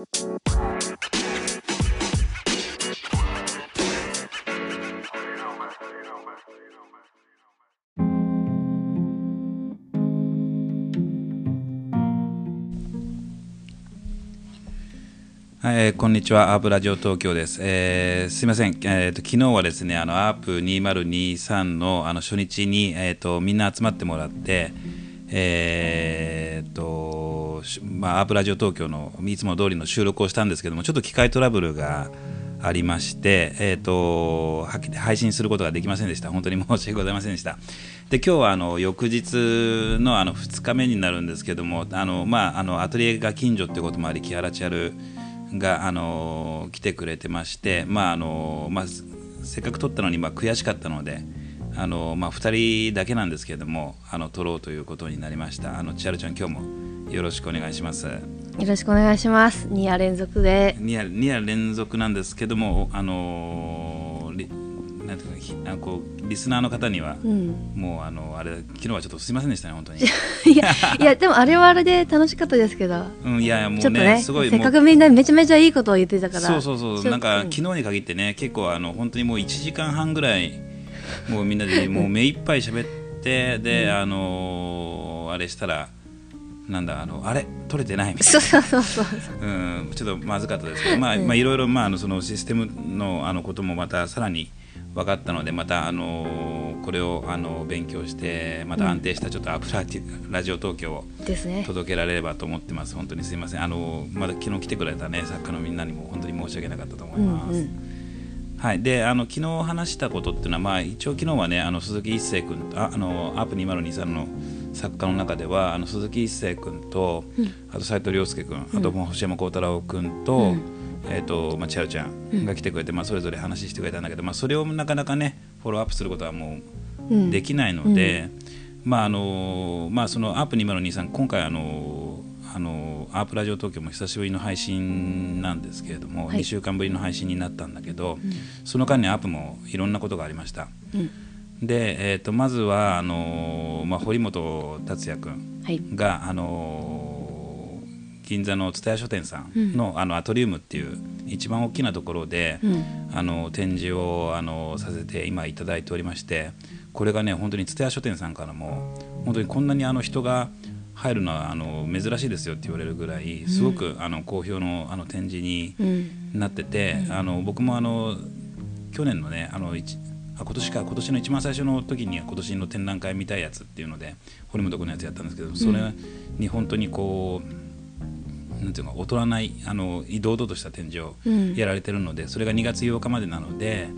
はい、えーこんにちは、アープラジオ東京です。えーすみません、えーと、昨日はですね、あのアープ2023のあの初日に、えーと、みんな集まってもらって、えーとまあ、アープラジオ東京のいつも通りの収録をしたんですけども、ちょっと機械トラブルがありまして、えー、と配信することができませんでした。本当に申し訳ございませんでした。で今日はあの翌日のあの2日目になるんですけども、あのまあ、あのアトリエが近所ってこともあり、木原千春があの来てくれてまして、まああのまあ、せっかく撮ったのに、まあ、悔しかったのであの、まあ、2人だけなんですけれどもあの撮ろうということになりましたあの千春ちゃん今日もよろしくお願いしますよろしくお願いします。2夜連続で。2夜二夜連続なんですけどもあのリなんていうかこうリスナーの方には、うん。もうあのあれ昨日はちょっとすいませんでしたね本当に、いや、いや、でもあれはあれで楽しかったですけど。うん、いやもうちょっとね、すごいせっかくみんなめちゃめちゃいいことを言ってたから。そうそうそうなんかうん昨日に限ってね結構あの本当にもう1時間半ぐらいもうみんなでもう目いっぱい喋ってで、あのーあれしたらなんだあのあれ取れてないみたいなそうそうそうそう。うん、ちょっとまずかったですけど、まあ、まあいろいろ、まあ、あのそのシステムのあのこともまたさらに分かったので、またあのこれをあの勉強して、また安定したちょっとアップラジラジオ東京をですね。届けられればと思ってます。本当にすいません。あのまだ昨日来てくれたね作家のみんなにも本当に申し訳なかったと思います。うんうんはい、であの昨日話したことっていうのは、まあ、一応昨日はねあの鈴木一生君ああのアープ2023の作家の中ではあの鈴木一生君と、あと斉藤亮介君、あと星山幸太郎君と,、うん。えーとまあ、千春ちゃんが来てくれて、まあ、それぞれ話してくれたんだけど、まあ、それをなかなかねフォローアップすることはもううん。できないので、まああのまあ、そのアープ2023今回あのあのアープラジオ東京も久しぶりの配信なんですけれども、はい。2週間ぶりの配信になったんだけど、その間にアープもいろんなことがありました。うん。で、えー、とまずはあの、まあ、堀本達也君はい。が、あの銀座の蔦屋書店さんの,、あのアトリウムっていう一番大きなところで、うん。あの展示をあのさせて今いただいておりましてこれがね本当に蔦屋書店さんからも本当にこんなにあの人が入るのはあの珍しいですよって言われるぐらいすごく、あの好評のあの展示にうん。なってて、あの僕もあの去年のねあの一あ今年か今年の一番最初の時には今年の展覧会見たいやつっていうので堀本君のやつやったんですけどそれに本当にこうなんていうのか劣らないあの堂々とした展示をうん。やられてるので、それが2月8日までなので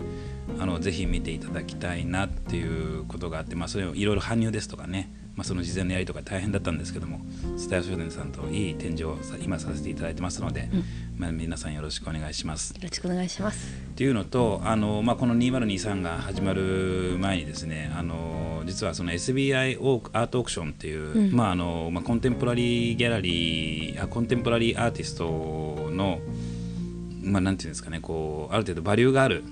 あのぜひ見ていただきたいなっていうことがあって、まあ、それをいろいろ搬入ですとかね、まあ、その事前のやりとか大変だったんですけどもスタイル書店さんといい展示をさ今させていただいてますので、まあ、皆さんよろしくお願いします。よろしくお願いします。っていうのとあの、まあ、この2023が始まる前にですねあの実はその SBI オークアートオークションっていう、うんまああのまあ、コンテンポラリーギャラリーあコンテンポラリーアーティストの、まあ、なんていうんですかねこうある程度バリューがある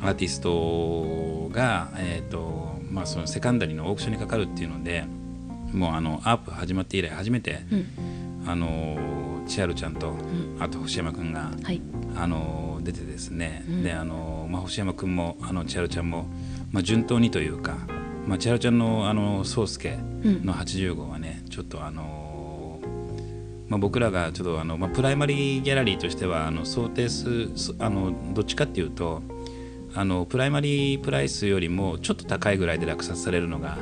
アーティストが、えーとまあ、そのセカンダリーのオークションにかかるっていうのでもうあのアープ始まって以来初めて、うん。あの千春ちゃんと、んあと星山君がはい。あの出てですね、うんであの、まあ、星山君もあの千春ちゃんも、まあ、順当にというか、まあ、千春ちゃんのあの宗介うんの80号はねちょっとあの、まあ、僕らがちょっとあの、まあ、プライマリーギャラリーとしてはあの想定数すあのどっちかっていうとあのプライマリープライスよりもちょっと高いぐらいで落札されるのが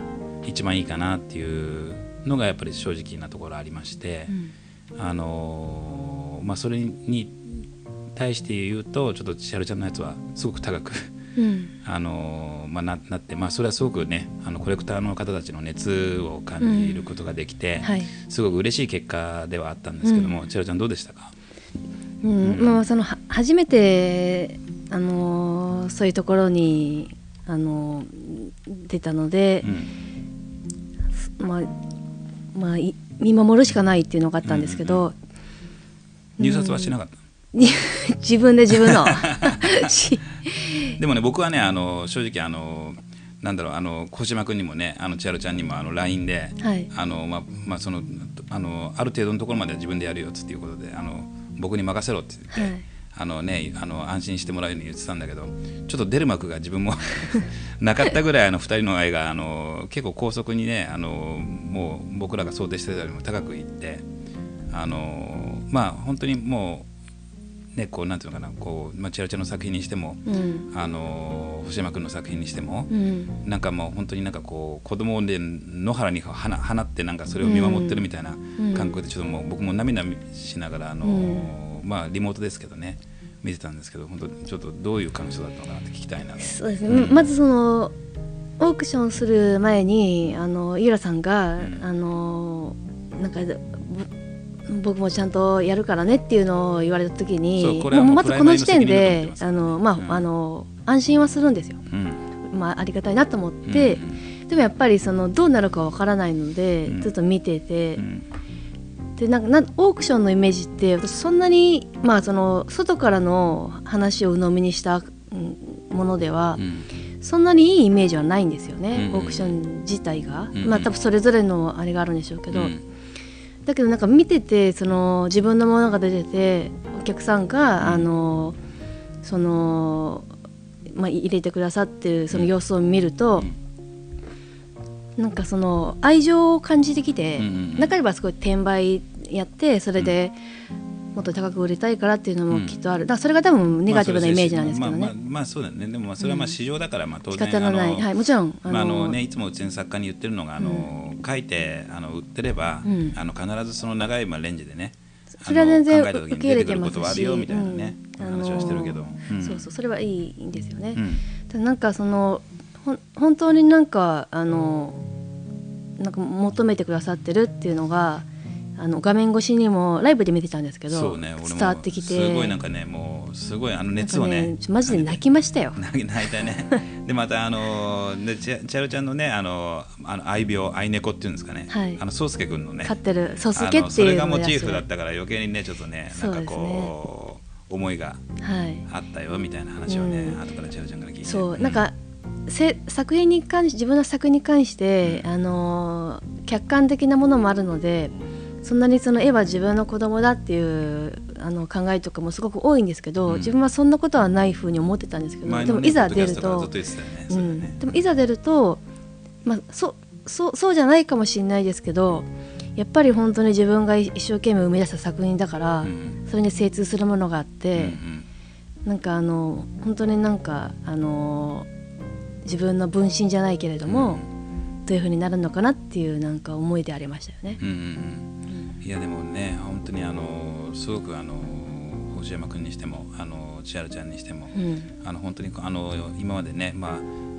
一番いいかなっていうのがやっぱり正直なところありまして。うん。あのーまあ、それに対して言うとちょっと千春ちゃんのやつはすごく高く、うん。あのーまあ、ななって、まあ、それはすごくねあのコレクターの方たちの熱を感じることができて、はい。すごく嬉しい結果ではあったんですけども、千春ちゃんどうでしたか？うん、まあそのは初めてあのーそういうところにあのー出たのでう、ん。まあまあい見守るしかないっていうのがあったんですけど、入札はしなかった、自分で自分の。し。でもね僕はねあの正直あのなんだろうあの小島君にもねあの千春ちゃんにもあの LINE で、はい。あのまあまあそのあのある程度のところまでは自分でやるよっていうことであの僕に任せろって言って、はいあのね、あの安心してもらうように言ってたんだけどちょっと出る幕が自分も なかったぐらいあの2人の愛があの結構高速にねあのもう僕らが想定してたよりも高くいってあのまあ本当にもうねこうなんていうのかなこう、まあ、千春ちゃんの作品にしても、うん。あの星山君の作品にしても、うん。なんかもう本当になんかこう子供で野原に放放ってなんかそれを見守ってるみたいな感覚でちょっともう僕も涙しながらあの、まあリモートですけどね見てたんですけど本当ちょっとどういう感想だったのかなって聞きたいなと。そうですね、うん。まずそのオークションする前にあのゆらさんが、ん。あのなんかぼ僕もちゃんとやるからねっていうのを言われた時にまずこの時点であの、まあうん。あの安心はするんですよ、うん。まあ、ありがたいなと思って、うん。でもやっぱりそのどうなるかわからないので、うん。ずっと見てて、うんでなんかなんオークションのイメージって私そんなに、まあ、その外からの話を鵜呑みにしたうんものでは、うん。そんなにいいイメージはないんですよね、うんオークション自体が、うんまあ多分それぞれのあれがあるんでしょうけど、うん。だけどなんか見ててその自分のものが出ててお客さんが、うん。あのその、まあ、入れてくださってるその様子を見ると、なんかその愛情を感じてきて、うんうんうん。中にはすごい転売やってそれでもっと高く売りたいからっていうのもきっとある、だそれが多分ネガティブなイメージなんですけどね、まあまあまあまあそうだよね。でもまあそれはまあ市場だからまあ当仕然方のない、はい、もちろんまああのね、いつもうちの作家に言ってるのがあの、書いてあの売ってれば、うん。あの必ずその長いまあレンジでねそれは全然受け入れ出てますしことはあるよみたいなね、うん話はしてるけど、うん。そうそうそれはいいんですよね、うん。ただなんかその本当になんかあのなんか求めてくださってるっていうのがあの画面越しにもライブで見てたんですけど、ね伝わってきて。すごいなんかねもうすごいあの熱をねかねマジで泣きましたよ。泣いたね。でまたあのでち千春ちゃんのねあのあの愛病愛猫っていうんですかね、はい。あの宗介君のね。飼ってるソスあケっていうのそれがモチーフだったから余計にねちょっとねなんかこう思いがはい。あったよみたいな話をね、うん。後から千春ちゃんから聞いてそうなんかせ作品に関し自分の作品に関して、あのー客観的なものもあるのでそんなにその絵は自分の子供だっていうあの考えとかもすごく多いんですけど、うん。自分はそんなことはないふうに思ってたんですけど、ねでもいざ出るとね。うん、でもいざ出ると、まあ、そそうそうじゃないかもしれないですけどやっぱり本当に自分が一生懸命生み出した作品だから、うんそれに精通するものがあっうんて、なんかあの本当になんかあの自分の分身じゃないけれども、どういうふうになるのかなっていうなんか思いでありましたよね。うん。うんうんうんいやでもね本当にあのすごくあの星山君にしてもあの千春ちゃんにしても、うん。あの本当にあの今までね、ま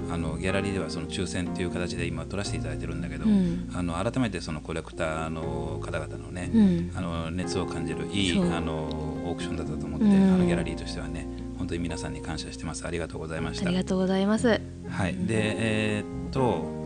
あ、あのギャラリーではその抽選っていう形で今撮らせていただいてるんだけど、うん。あの改めてそのコレクターの方々のね、うん。あの熱を感じるいいあのオークションだったと思って、うん。あのギャラリーとしてはね本当に皆さんに感謝してます。ありがとうございました。ありがとうございます。はい。でえーっと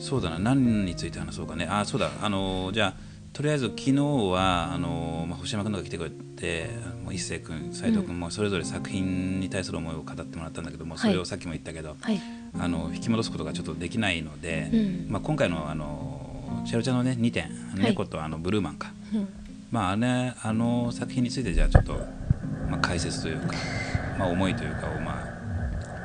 そうだな。何について話そうかね。あそうだ。あのじゃあとりあえず昨日はあの、まあ、星山君が来てくれてもう一星君斉藤君もそれぞれ作品に対する思いを語ってもらったんだけども、それをさっきも言ったけど、はい。あの引き戻すことがちょっとできないので、うん。まあ、今回のあの千春ちゃんのね2点い。猫とあのブルーマンか、うん。まああれあの作品についてじゃあちょっと、まあ、解説というか、まあ、思いというかを、ま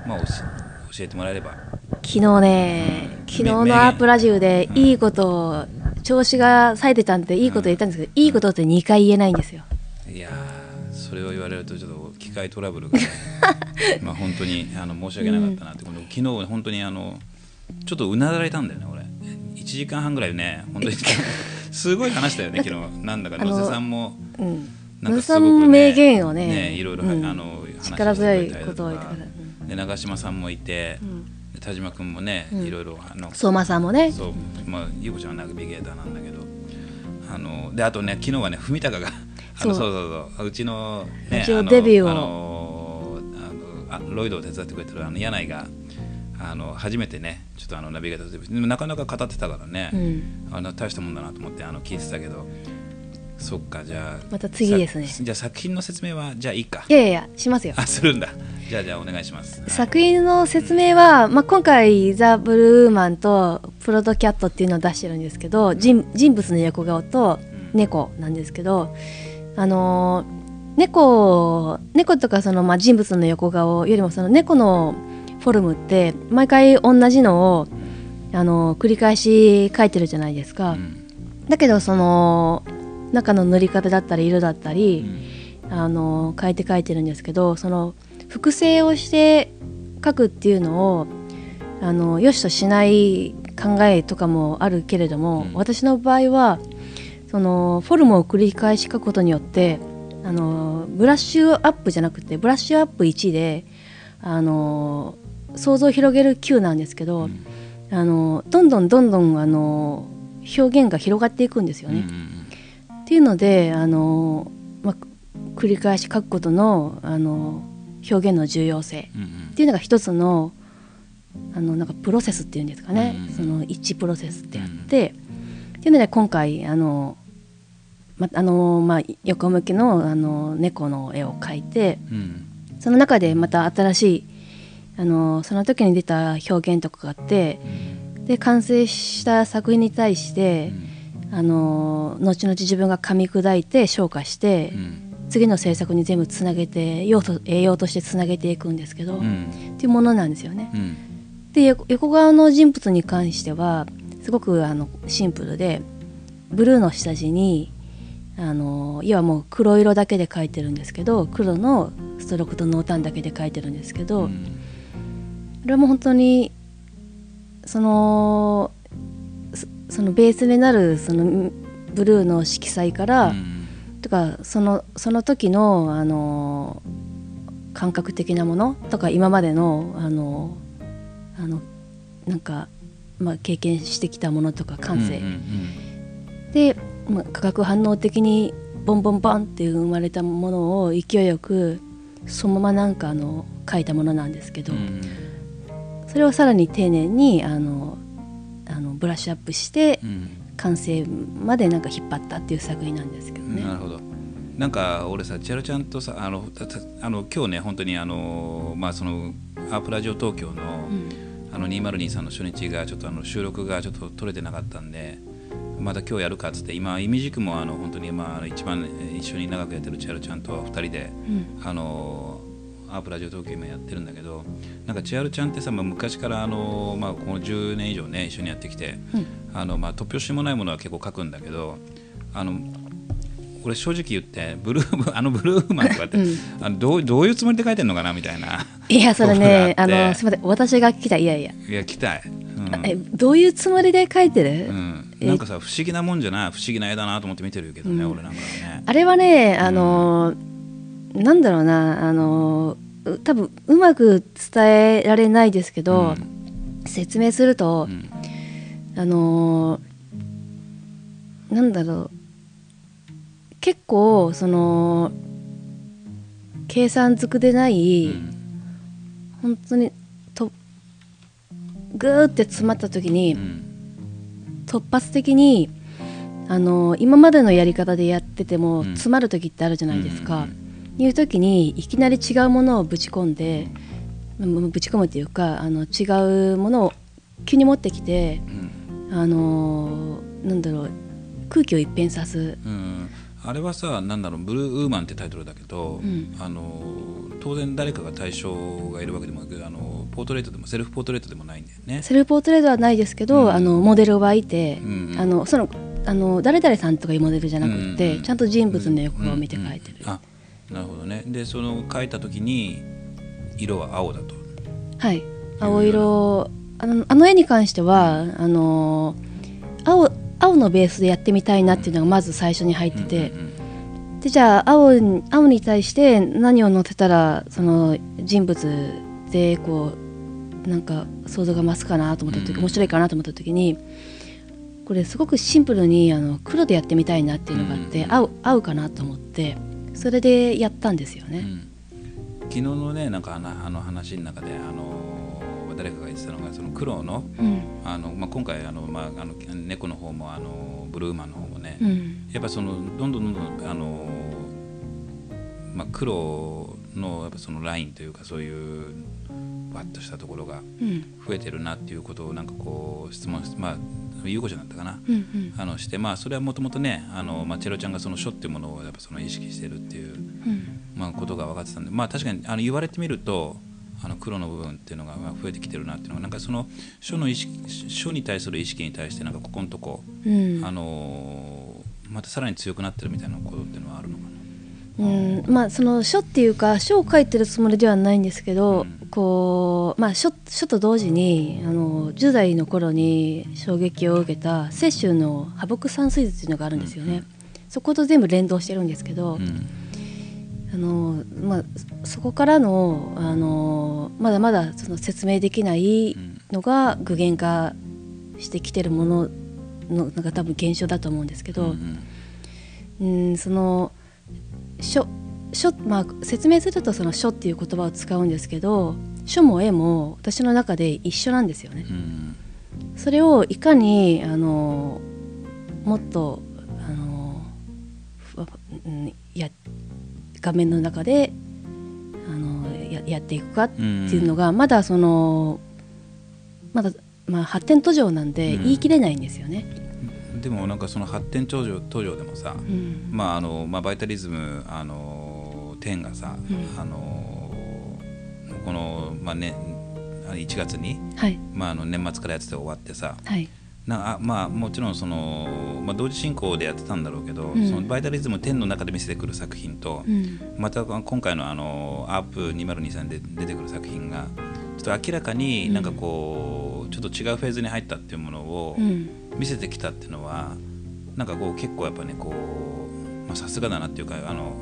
あまあ、教え教えてもらえれば。昨日ね、うん。昨日のアープラジオでいいことを、調子が冴えてたんでいいこと言ったんですけど、いいことって2回言えないんですよ。いやーそれを言われるとちょっと機械トラブルが、ね、まあ本当にあの申し訳なかったなって、この昨日本当にあのちょっとうなだれたんだよね俺。1時間半ぐらいね本当にすごい話したよね昨日なんだか野瀬さんも。うん。なんか野田さんすごくねも名言をね、いろいろ、うん。あの話力強いことを言ってかくれた。で長嶋さんもいて、うん。で田島君もね、うん。いろいろあの相馬さんもね、そうまあ優子ちゃんはナビゲーターなんだけど。あのであとね昨日はね文隆があのそそううそうそう。うちのね一応デビューを。あのあのあロイドを手伝ってくれてるあの柳井があの初めてねちょっとあのナビゲーターでもなかなか語ってたからね、うん。あの大したもんだなと思ってあの聞いてたけどそっかじゃあ。また次ですね。さじゃあ作品の説明はじゃあいいか。いやいやしますよ。あするんだ。じゃあじゃあお願いします。はい作品の説明は、まあ、今回「ザ・ブルーマン」と「プロトキャット」っていうのを出してるんですけど人人物の横顔と猫なんですけどあの猫猫とかその、まあ、人物の横顔よりもその猫のフォルムって毎回同じのをあの繰り返し描いてるじゃないですか、うん。だけどその中の塗り方だったり色だったうり、ん。あの変えて描いてるんですけどその複製をして描くっていうのをあの良しとしない考えとかもあるけれども、うん。私の場合はそのフォルムを繰り返し描くことによってあのブラッシュアップじゃなくてブラッシュアップ1であの想像を広げる9なんですけど、うん。あのどんどんどんどんあの表現が広がっていくんですよね。うんっていうのであの、まあ、繰り返し書くことのあの表現の重要性うんっていうのが一つのあのなんかプロセスっていうんですかね、うんその一プロセスってあって、っていうので今回あの、まあのまあ、横向きのあの猫の絵を描いてその中でまた新しいあのその時に出た表現とかがあってで完成した作品に対して、あの後々自分が噛み砕いて消化して、うん。次の制作に全部つなげて要素栄養としてつなげていくんですけど、っうん。ていうものなんですよね。うん。で横横側の人物に関してはすごくあのシンプルでブルーの下地にあの要はもう黒色だけで描いてるんですけど黒のストロークと濃淡だけで描いてるんですけど、うん。これはもう本当にそのそそのベースになるそのブルーの色彩から、うん。とかそのその時のあの感覚的なものとか今までのあのあのなんか、まあ、経験してきたものとか感性、うんうんで、まあ、化学反応的にボンボンボンって生まれたものを勢いよくそのままなんかあの書いたものなんですけど、うん。それをさらに丁寧にあのあのブラッシュアップしてうん。完成までなんか引っ張ったっていう作品なんですけどね。なるほど。なんか俺さ千春ちゃんとさあのあの今日ね本当にあのまあそのアープラジオ東京の、うん。あの2023の初日がちょっとあの収録がちょっと取れてなかったんでまた今日やるかっつって今イミジクもあの本当にまあ一番えー一緒に長くやってる千春ちゃんと2人でうん。あのアープラジオ東京今やってるんだけどなんか千春ちゃんってさ、まあ、昔からあの、まあ、この10年以上ね一緒にやってきて、うん。あのまあ、突拍子もないものは結構書くんだけどあの俺正直言ってブルー あのブルーマンとかって、うん。あのどうどういうつもりで書いてんのかなみたいな。いやそれね。あのすみません。私が聞きたい。いやいや、いや来たい、うん。えどういうつもりで書いてる、うん、えなんかさ不思議なもんじゃない。不思議な絵だなと思って見てるけどね、うん。俺なんかはね。あれはねあのーなんだろうなあの多分うまく伝えられないですけど、説明するとう、ん。あのーなんだろう。結構その計算づくでない、うん。本当にとグーって詰まった時に、うん。突発的にあの今までのやり方でやってても、うん。詰まる時ってあるじゃないですか。うんいう時にいきなり違うものをぶち込んでうんぶち込むっていうかあの違うものを急に持ってきてうん。あのなんだろう空気を一変さす。うん。あれはさなんだろうブルーウーマンってタイトルだけど、うん。あの当然誰かが対象がいるわけでもなくあのポートレートでもセルフポートレートでもないんだよね。セルフポートレートはないですけど、うん。あのモデルはいて、うん。あのそのあの誰々さんとかいうモデルじゃなくて、うん。ちゃんと人物の横顔を見て描いてる。うん。あなるほどね。でその描いた時に色は青だと。はい、青色あのあの絵に関してはあの青青のベースでやってみたいなっていうのがまず最初に入ってて、うんでじゃあ青に青に対して何を載せたらその人物でこうなんか想像が増すかなと思った時、うん面白いかなと思った時にこれすごくシンプルにあの黒でやってみたいなっていうのがあって、うん合う合うかなと思ってそれでやったんですよね。うん。昨日のねなんかあの話の中であの誰かが言ってたのがその黒のうん。あの、まあ、今回あの、まあ、あの猫の方もあのブルーマンの方もね、うん。やっぱそのどんどんどんどんあの、まあ、黒のやっぱそのラインというかそういうバッとしたところがうん。増えてるなっていうことをなんかこう質問しまあ優子ちゃんだったかな、うんうん。あのしてまあそれはもともとねあの、まあ、チェロちゃんがその書っていうものをやっぱその意識してるっていう、うん。まあ、ことが分かってたんでまあ確かにあの言われてみるとあの黒の部分っていうのがまあ増えてきてるなっていうのがなんかその書の意識書に対する意識に対してなんかここのとこ、うん。あのーまたさらに強くなってるみたいなことっていうのはあるのかな。うん、まあその書っていうか書を書いてるつもりではないんですけど、うん。こうまあ書書と同時にあの10代の頃に衝撃を受けた雪舟の破木山水図っていうのがあるんですよね、そこと全部連動してるんですけど、うん。あのまあそそこからのあのまだまだその説明できないのが具現化してきてるもののなんか多分現象だと思うんですけど、うん。うん、その書書、まあ、説明するとその書っていう言葉を使うんですけど書も絵も私の中で一緒なんですよね。うんそれをいかにあのもっとあのや画面の中であのややっていくかっていうのが、まだそのまだ、まあ、発展途上なんでうん言い切れないんですよね。でもなんかその発展途上途上でもさ、うん。まああのまあ、バイタリズムあの10がさ、うん。あのこの、まあね、1月に、はい。まあ、あの年末からやってて終わってさはい。なあまあもちろんその、まあ、同時進行でやってたんだろうけど、うん。そのバイタリズム10の中で見せてくる作品と、うん。また今回のあのアープ2023で出てくる作品がちょっと明らかになんかこう、ちょっと違うフェーズに入ったっていうものをうん。見せてきたっていうのはなんかこう結構やっぱねこうまあさすがだなっていうかあの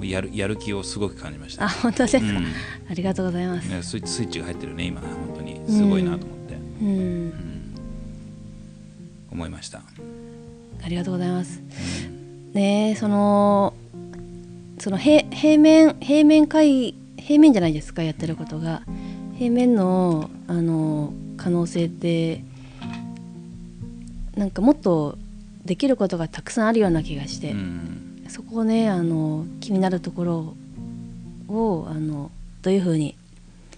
やるやる気をすごく感じました。あ。本当ですか、うん。ありがとうございます。ねスイッチスイッチが入ってるね今。本当に。すごいなと思って、うん。うん。思いました。ありがとうございます。ねえそのその平平面平面回平面じゃないですかやってることが。平面のあの可能性ってなんかもっとできることがたくさんあるような気がして、うん。そこをねあの気になるところをあのどういうふうに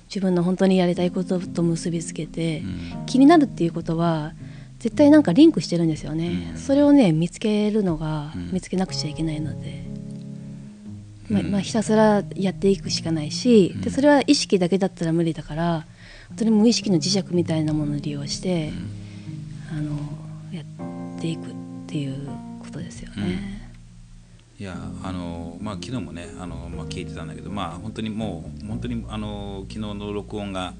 自分の本当にやりたいことと結びつけて、うん。気になるっていうことは絶対なんかリンクしてるんですよね、うん。それをね見つけるのが、うん。見つけなくちゃいけないので、ままあ、ひたすらやっていくしかないし、うん。でそれは意識だけだったら無理だから本当に無意識の磁石みたいなものを利用して、あのやっていくっていうことですよね。いやあのまあ昨日もねあの、まあ、聞いてたんだけどまあ本当にもう本当にあの昨日の録音が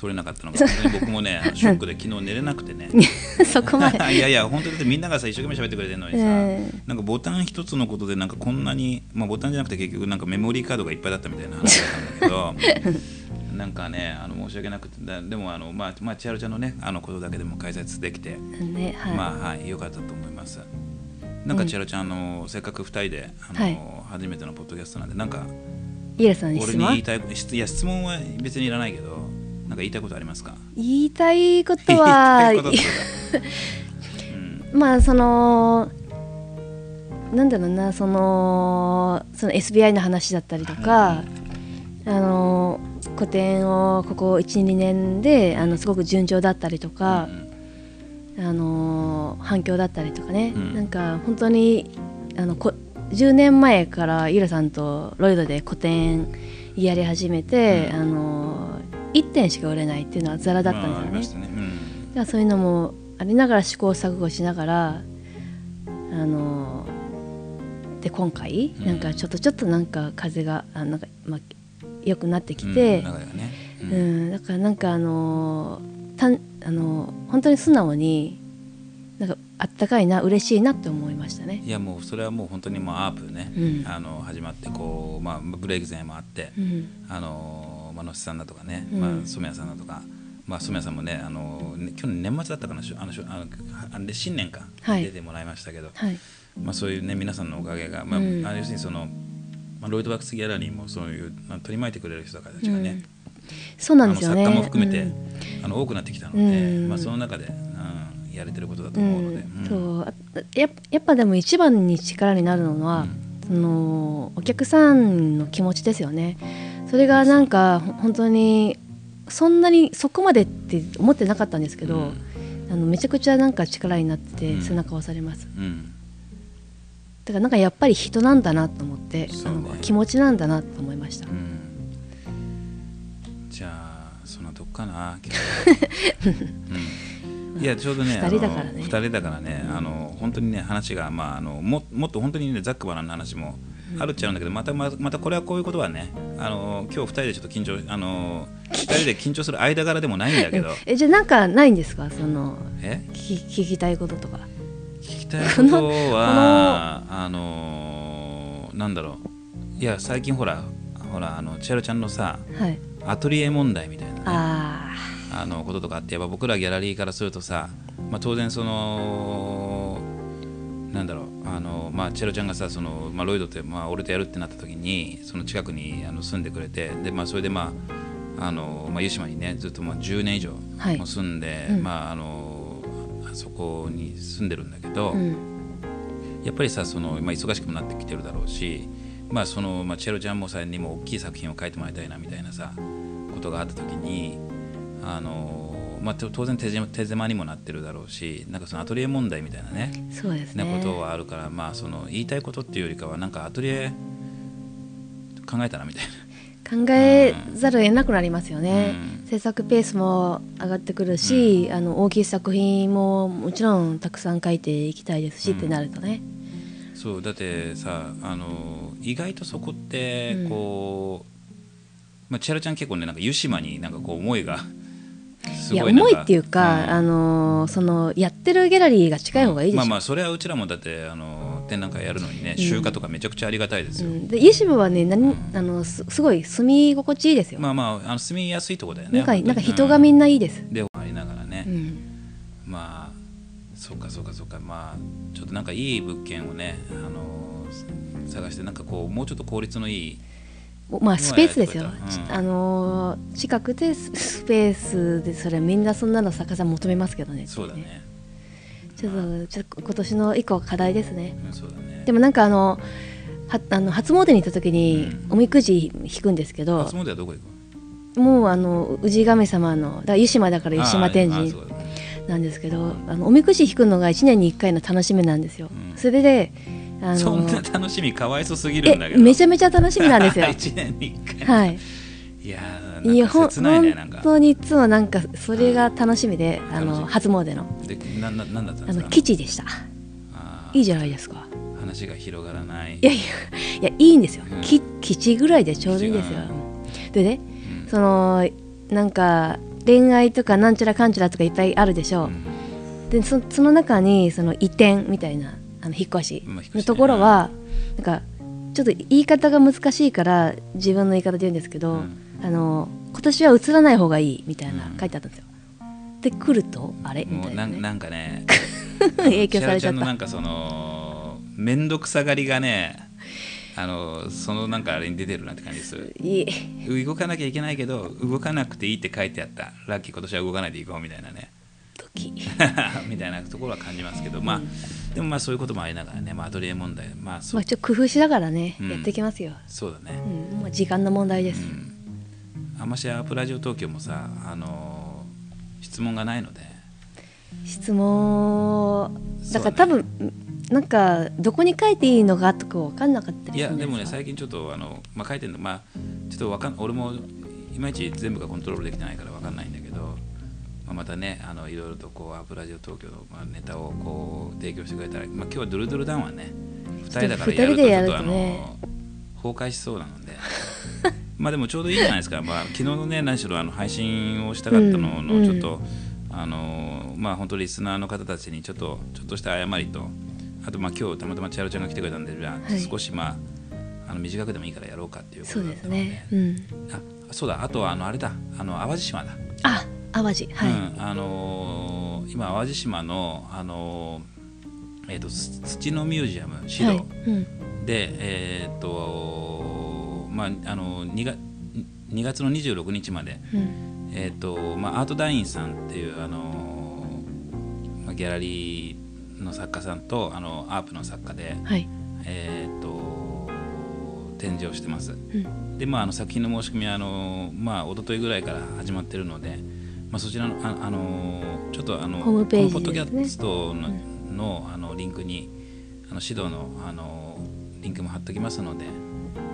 取れなかったのが本当に僕もね ショックで昨日寝れなくてね。そこまで。いやいや本当にみんながさ一生懸命喋ってくれてるのにさ、え。なんかボタン一つのことでなんかこんなに、まあ、ボタンじゃなくて結局なんかメモリーカードがいっぱいだったみたいな話だったんだけどなんかねあの申し訳なくてだでもあの、まあまあ、千春ちゃんのねあのことだけでも解説できて、ねはい、まあはい良かったと思います。なんか千春ちゃん、あのせっかく2人であの、はい。初めてのポッドキャストなんでなんかイエラさんに質問？俺に言いたい質いや質問は別にいらないけどなんか言いたいことありますか？言いたいことは まあそのなんだろうなそのその SBI の話だったりとか、あの個展をここ12年であのすごく順調だったりとか、あの反響だったりとかね、うん。なんか本当にあのこ10年前からゆらさんとロイドで個展やり始めて、うん。あの1点しか売れないっていうのはザラだったんですよね。ましたね、そういうのもありながら試行錯誤しながらあので今回うん。なんかちょっとちょっとなんか風があなんか、まあ、良くなってきてうん、、ね、だからなんかあのたんあの本当に素直になんかあったかいな嬉しいなって思いましたね。いやもうそれはもう本当にもうアープね、うん。あの始まってこう、まあ、ブレイク前もあって、うん。あのまあのしさんだとかね、うん。まあ、染谷さんだとか、まあ、染谷さんもねあのね去年年末だったかなあのあのあれで新年か、はい。出てもらいましたけど、はい。まあ、そういうね皆さんのおかげが、まあうん。要するにその、まあ、ロイドバックスギャラリーもそういう取り巻いてくれる人たちがね、そうなんですよね。作家も含めて、うん。あの多くなってきたので、うん。まあ、その中で、うん、やれてることだとう思うので、ん。うん。そう。あややっぱでも一番に力になるのは、そのお客さんの気持ちですよね。それがなんかほ本当にそんなにそこまでって思ってなかったんですけど、あのめちゃくちゃなんか力になってうん。背中を押されます、うんだからなんかやっぱり人なんだなと思って、ね。あの気持ちなんだなと思いました、うん。じゃあそんなとこかな うん。いやちょうどね二人だからね。2人だからねあの本当にね話が、まあ、あのももっと本当にねざっくばらんな話もあるっちゃうんだけどまたままたこれはこういうことはねあの今日2人でちょっと緊張あの2人で緊張する間柄でもないんだけど。えじゃあなんかないんですか？そのえ？聞き聞きたいこととか聞きたいことはあのなんだろう。いや最近ほらほらあの千春ちゃんのさはい。アトリエ問題みたいなねああのこととかあってやっぱ僕らギャラリーからするとさ、まあ、当然そのなんだろうあの、まあ、チェロちゃんがさその、まあ、ロイドって、まあ、俺とやるってなった時にその近くにあの住んでくれてで、まあ、それでまああの、まあ、湯島にねずっともう10年以上はい。もう住んで、うん。まああのあそこに住んでるんだけど、あうんやっぱりさその、まあ、忙しくもなってきてるだろうし、まあそのまあ、チェロちゃんもさにも大きい作品を書いてもらいたいなみたいなさことがあった時にあの、まあ、と当然手狭手狭にもなってるだろうしなんかそのアトリエ問題みたいなねそうですねなことはあるから、まあ、その言いたいことっていうよりかはなんかアトリエ考えたらみたいな。考えざるを得なくなりますよね、うん。制作ペースも上がってくるし、あの大きい作品ももちろんたくさん書いていきたいですし、うん。ってなるとね。そうだってさあの意外とそこってうん。こう、まあ、千春ちゃん結構ねなんか湯島になんかこう思いがすいや重いっていうか、ん。あのそのやってるギャラリーが近い方がいいでしょ、まあまあそれはうちらもだってあの展覧会やるのにね集荷とかめちゃくちゃありがたいですよ、うん、で家島はね何あのすすごい住み心地いいですよ、まあまああの住みやすいとこだよねなんか人がみんないいです、うん。でありながらね、うん。まあそうかそうかそうか。まあちょっとなんかいい物件をねあの探してなんかこうもうちょっと効率のいいまあスペースですよ、うん。あのー近くでススペースでそれみんなそんなの逆さ求めますけどね。そうだねちょっとちょっと今年の一個課題ですね。でもなんかあのはあの初詣に行った時にうん。おみくじ引くんですけど初、詣はどこ行くもうあの氏神様のだ湯島だから湯島天神なんですけどあのおみくじ引くのが1年に1回の楽しみなんですよ、うん。それであそんのな楽しみかわいそすぎるえんだけど。めちゃめちゃ楽しみなんですよ。1年に1回。はい。いやーなんいやほんか切ないねなんか。本当にいつもなんかそれが楽しみで、あの初詣の。でなななんだったんあのですか？基地でした。いいじゃないですか。話が広がらない。いやいやいやいいんですよ、うん。き基地ぐらいでちょうどいいですよ。でねうん。そのなんか恋愛とかなんちゃらかんちゃらとかいっぱいあるでしょう、うん。でそその中にその移転みたいなあの引っ越しのところは、なんかちょっと言い方が難しいから自分の言い方で言うんですけど、うんあの今年は移らない方がいいみたいなうん。書いてあったんですよ。で来るとあれ？みもたいな,、ね、うなんかね 影響されちゃった。なんかその面倒くさがりがねあのそのなんかあれに出てるなって感じする。いい動かなきゃいけないけど動かなくていいって書いてあった。ラッキー今年は動かないでいこうみたいなね。時 みたいなところは感じますけどまあでもまあそういうこともありながらね、まあ、アトリエ問題まあまあちょっと工夫しながらね、うん。やっていきますよ、そうだね。うん、もう時間の問題です、うんあましアップラジオ東京もさあの質問がないので。質問。だから多分、なんかどこに書いていいのかとか分かんなかったりすいやでもね最近ちょっとあの、まあ、書いてるのまあちょっとわかん俺もいまいち全部がコントロールできてないからわかんないんだけど、まあ、またねあのいろいろとこうアップラジオ東京の、まあ、ネタをこう提供してくれたら、まあ、今日はドゥルドゥルダウンはね。2人だからやると二人でやるちょっとあのとね。崩壊しそうなのでまあでもちょうどいいじゃないですか、まあ、昨日のね何しろあの配信をしたかったのうんのちょっと、あのまあ本当リスナーの方たちにちょっとちょっとした誤りとあとまあ今日たまたま千春ちゃんが来てくれたんでじゃあはい。少しまああの短くでもいいからやろうかっていうことだったので。ね。うん。あそうだ。あとはあのあれだ。あの淡路島だ、あ淡路。はい、うん。あのー今淡路島のあのーえー、とす土のミュージアム指はい。導うん。で、えっ、とまああの 2, 月2月の26日まで、うん。えっ、とまあアートダインさんっていうあのーまあ、ギャラリーの作家さんとあのアープの作家で、はい。えっ、と展示をしてます。うん。でまあ、あの作品の申し込みはあの、まあ一昨日ぐらいから始まってるので、まあ、そちらのあ、あのーちょっとあのホームページこのポッドキャストの,、のあのリンクにあの指導のあのリンクも貼っときますので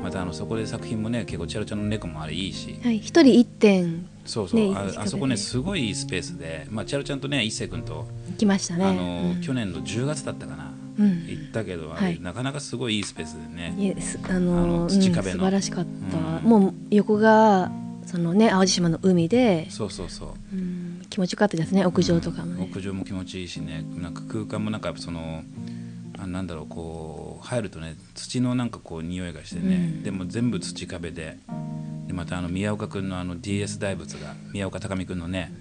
またあのそこで作品もね結構チャルちゃんの猫もあれいいし。はい、一人一点。そうそう、ねああそこねすごいいいスペースで、まあ、チャルちゃんとね一星君と、来ましたね。あのうん。去年の10月だったかな、うん。行ったけどはい。なかなかすごいいいスペースでね。いえすあのあの土壁の。うん素晴らしかった、うん。もう横がそのね淡路島の海で、そうそうそう。うん、気持ちよかったですね屋上とかもね、屋上も気持ちいいしね。なんか空間もなんかそのあなんだろうこう入るとね土のなんかこう匂いがしてね、うん。でも全部土壁ででまたあの宮岡君のあの DS 大仏が宮岡隆美君のね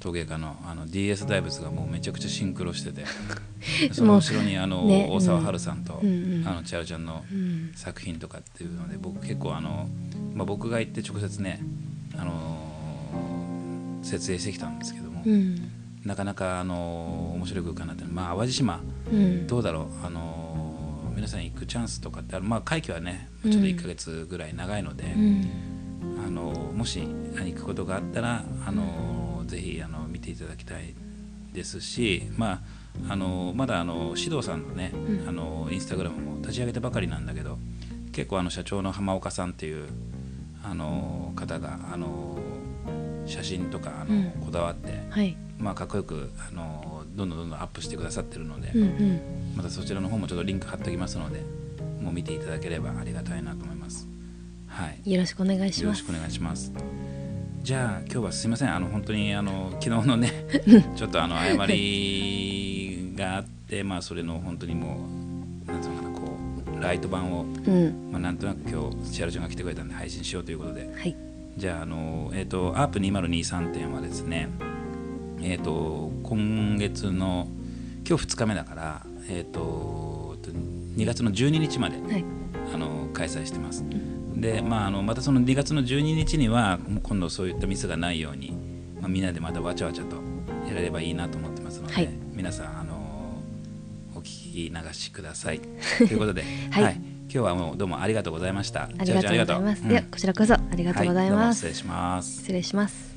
陶芸家のあの DS 大仏がもうめちゃくちゃシンクロしてて その後ろにあの、ね。大沢春さんと、あの千春ちゃんのうん。作品とかっていうので僕結構あの、まあ、僕が行って直接ねあの設営してきたんですけども、うんなかなかあの面白い空間になって。まあ淡路島うん。どうだろう。あの皆さん行くチャンスとかってある。まあ会期はねちょっと1ヶ月ぐらい長いので、うん。あのもし行くことがあったらあのぜひあの見ていただきたいですし、まあ、あのまだあの指導さんのね、うん。あのインスタグラムも立ち上げたばかりなんだけど結構あの社長の浜岡さんっていうあの方があの写真とかあの、うん。こだわって、はいまあ、かっこよくあのどんどんどんどんアップしてくださってるので、うんうん。またそちらの方もちょっとリンク貼っておきますのでもう見ていただければありがたいなと思います。はい。よろしくお願いします。よろしくお願いします。じゃあ今日はすいません。あの本当にあの昨日のね ちょっとあの誤りがあってまあそれの本当にもうなんていうのかなこうライト版をうん。まあなんとなく今日千春ちゃんが来てくれたんで配信しようということで。はい。じゃああのえっ、とアープ2023展はですねえっ、と今月の今日2日目だからえっ、と2月の12日まではい。あの開催してます。で、まあ、あのまたその2月の12日には今度そういったミスがないように、まあ、みんなでまたわちゃわちゃとやれればいいなと思ってますので、はい。皆さんあのお聞き流しください。ということで、はい。今日はもうどうもありがとうございました。ありがとうございます、千春ちゃんいやこちらこそありがとうございます、失礼します。失礼します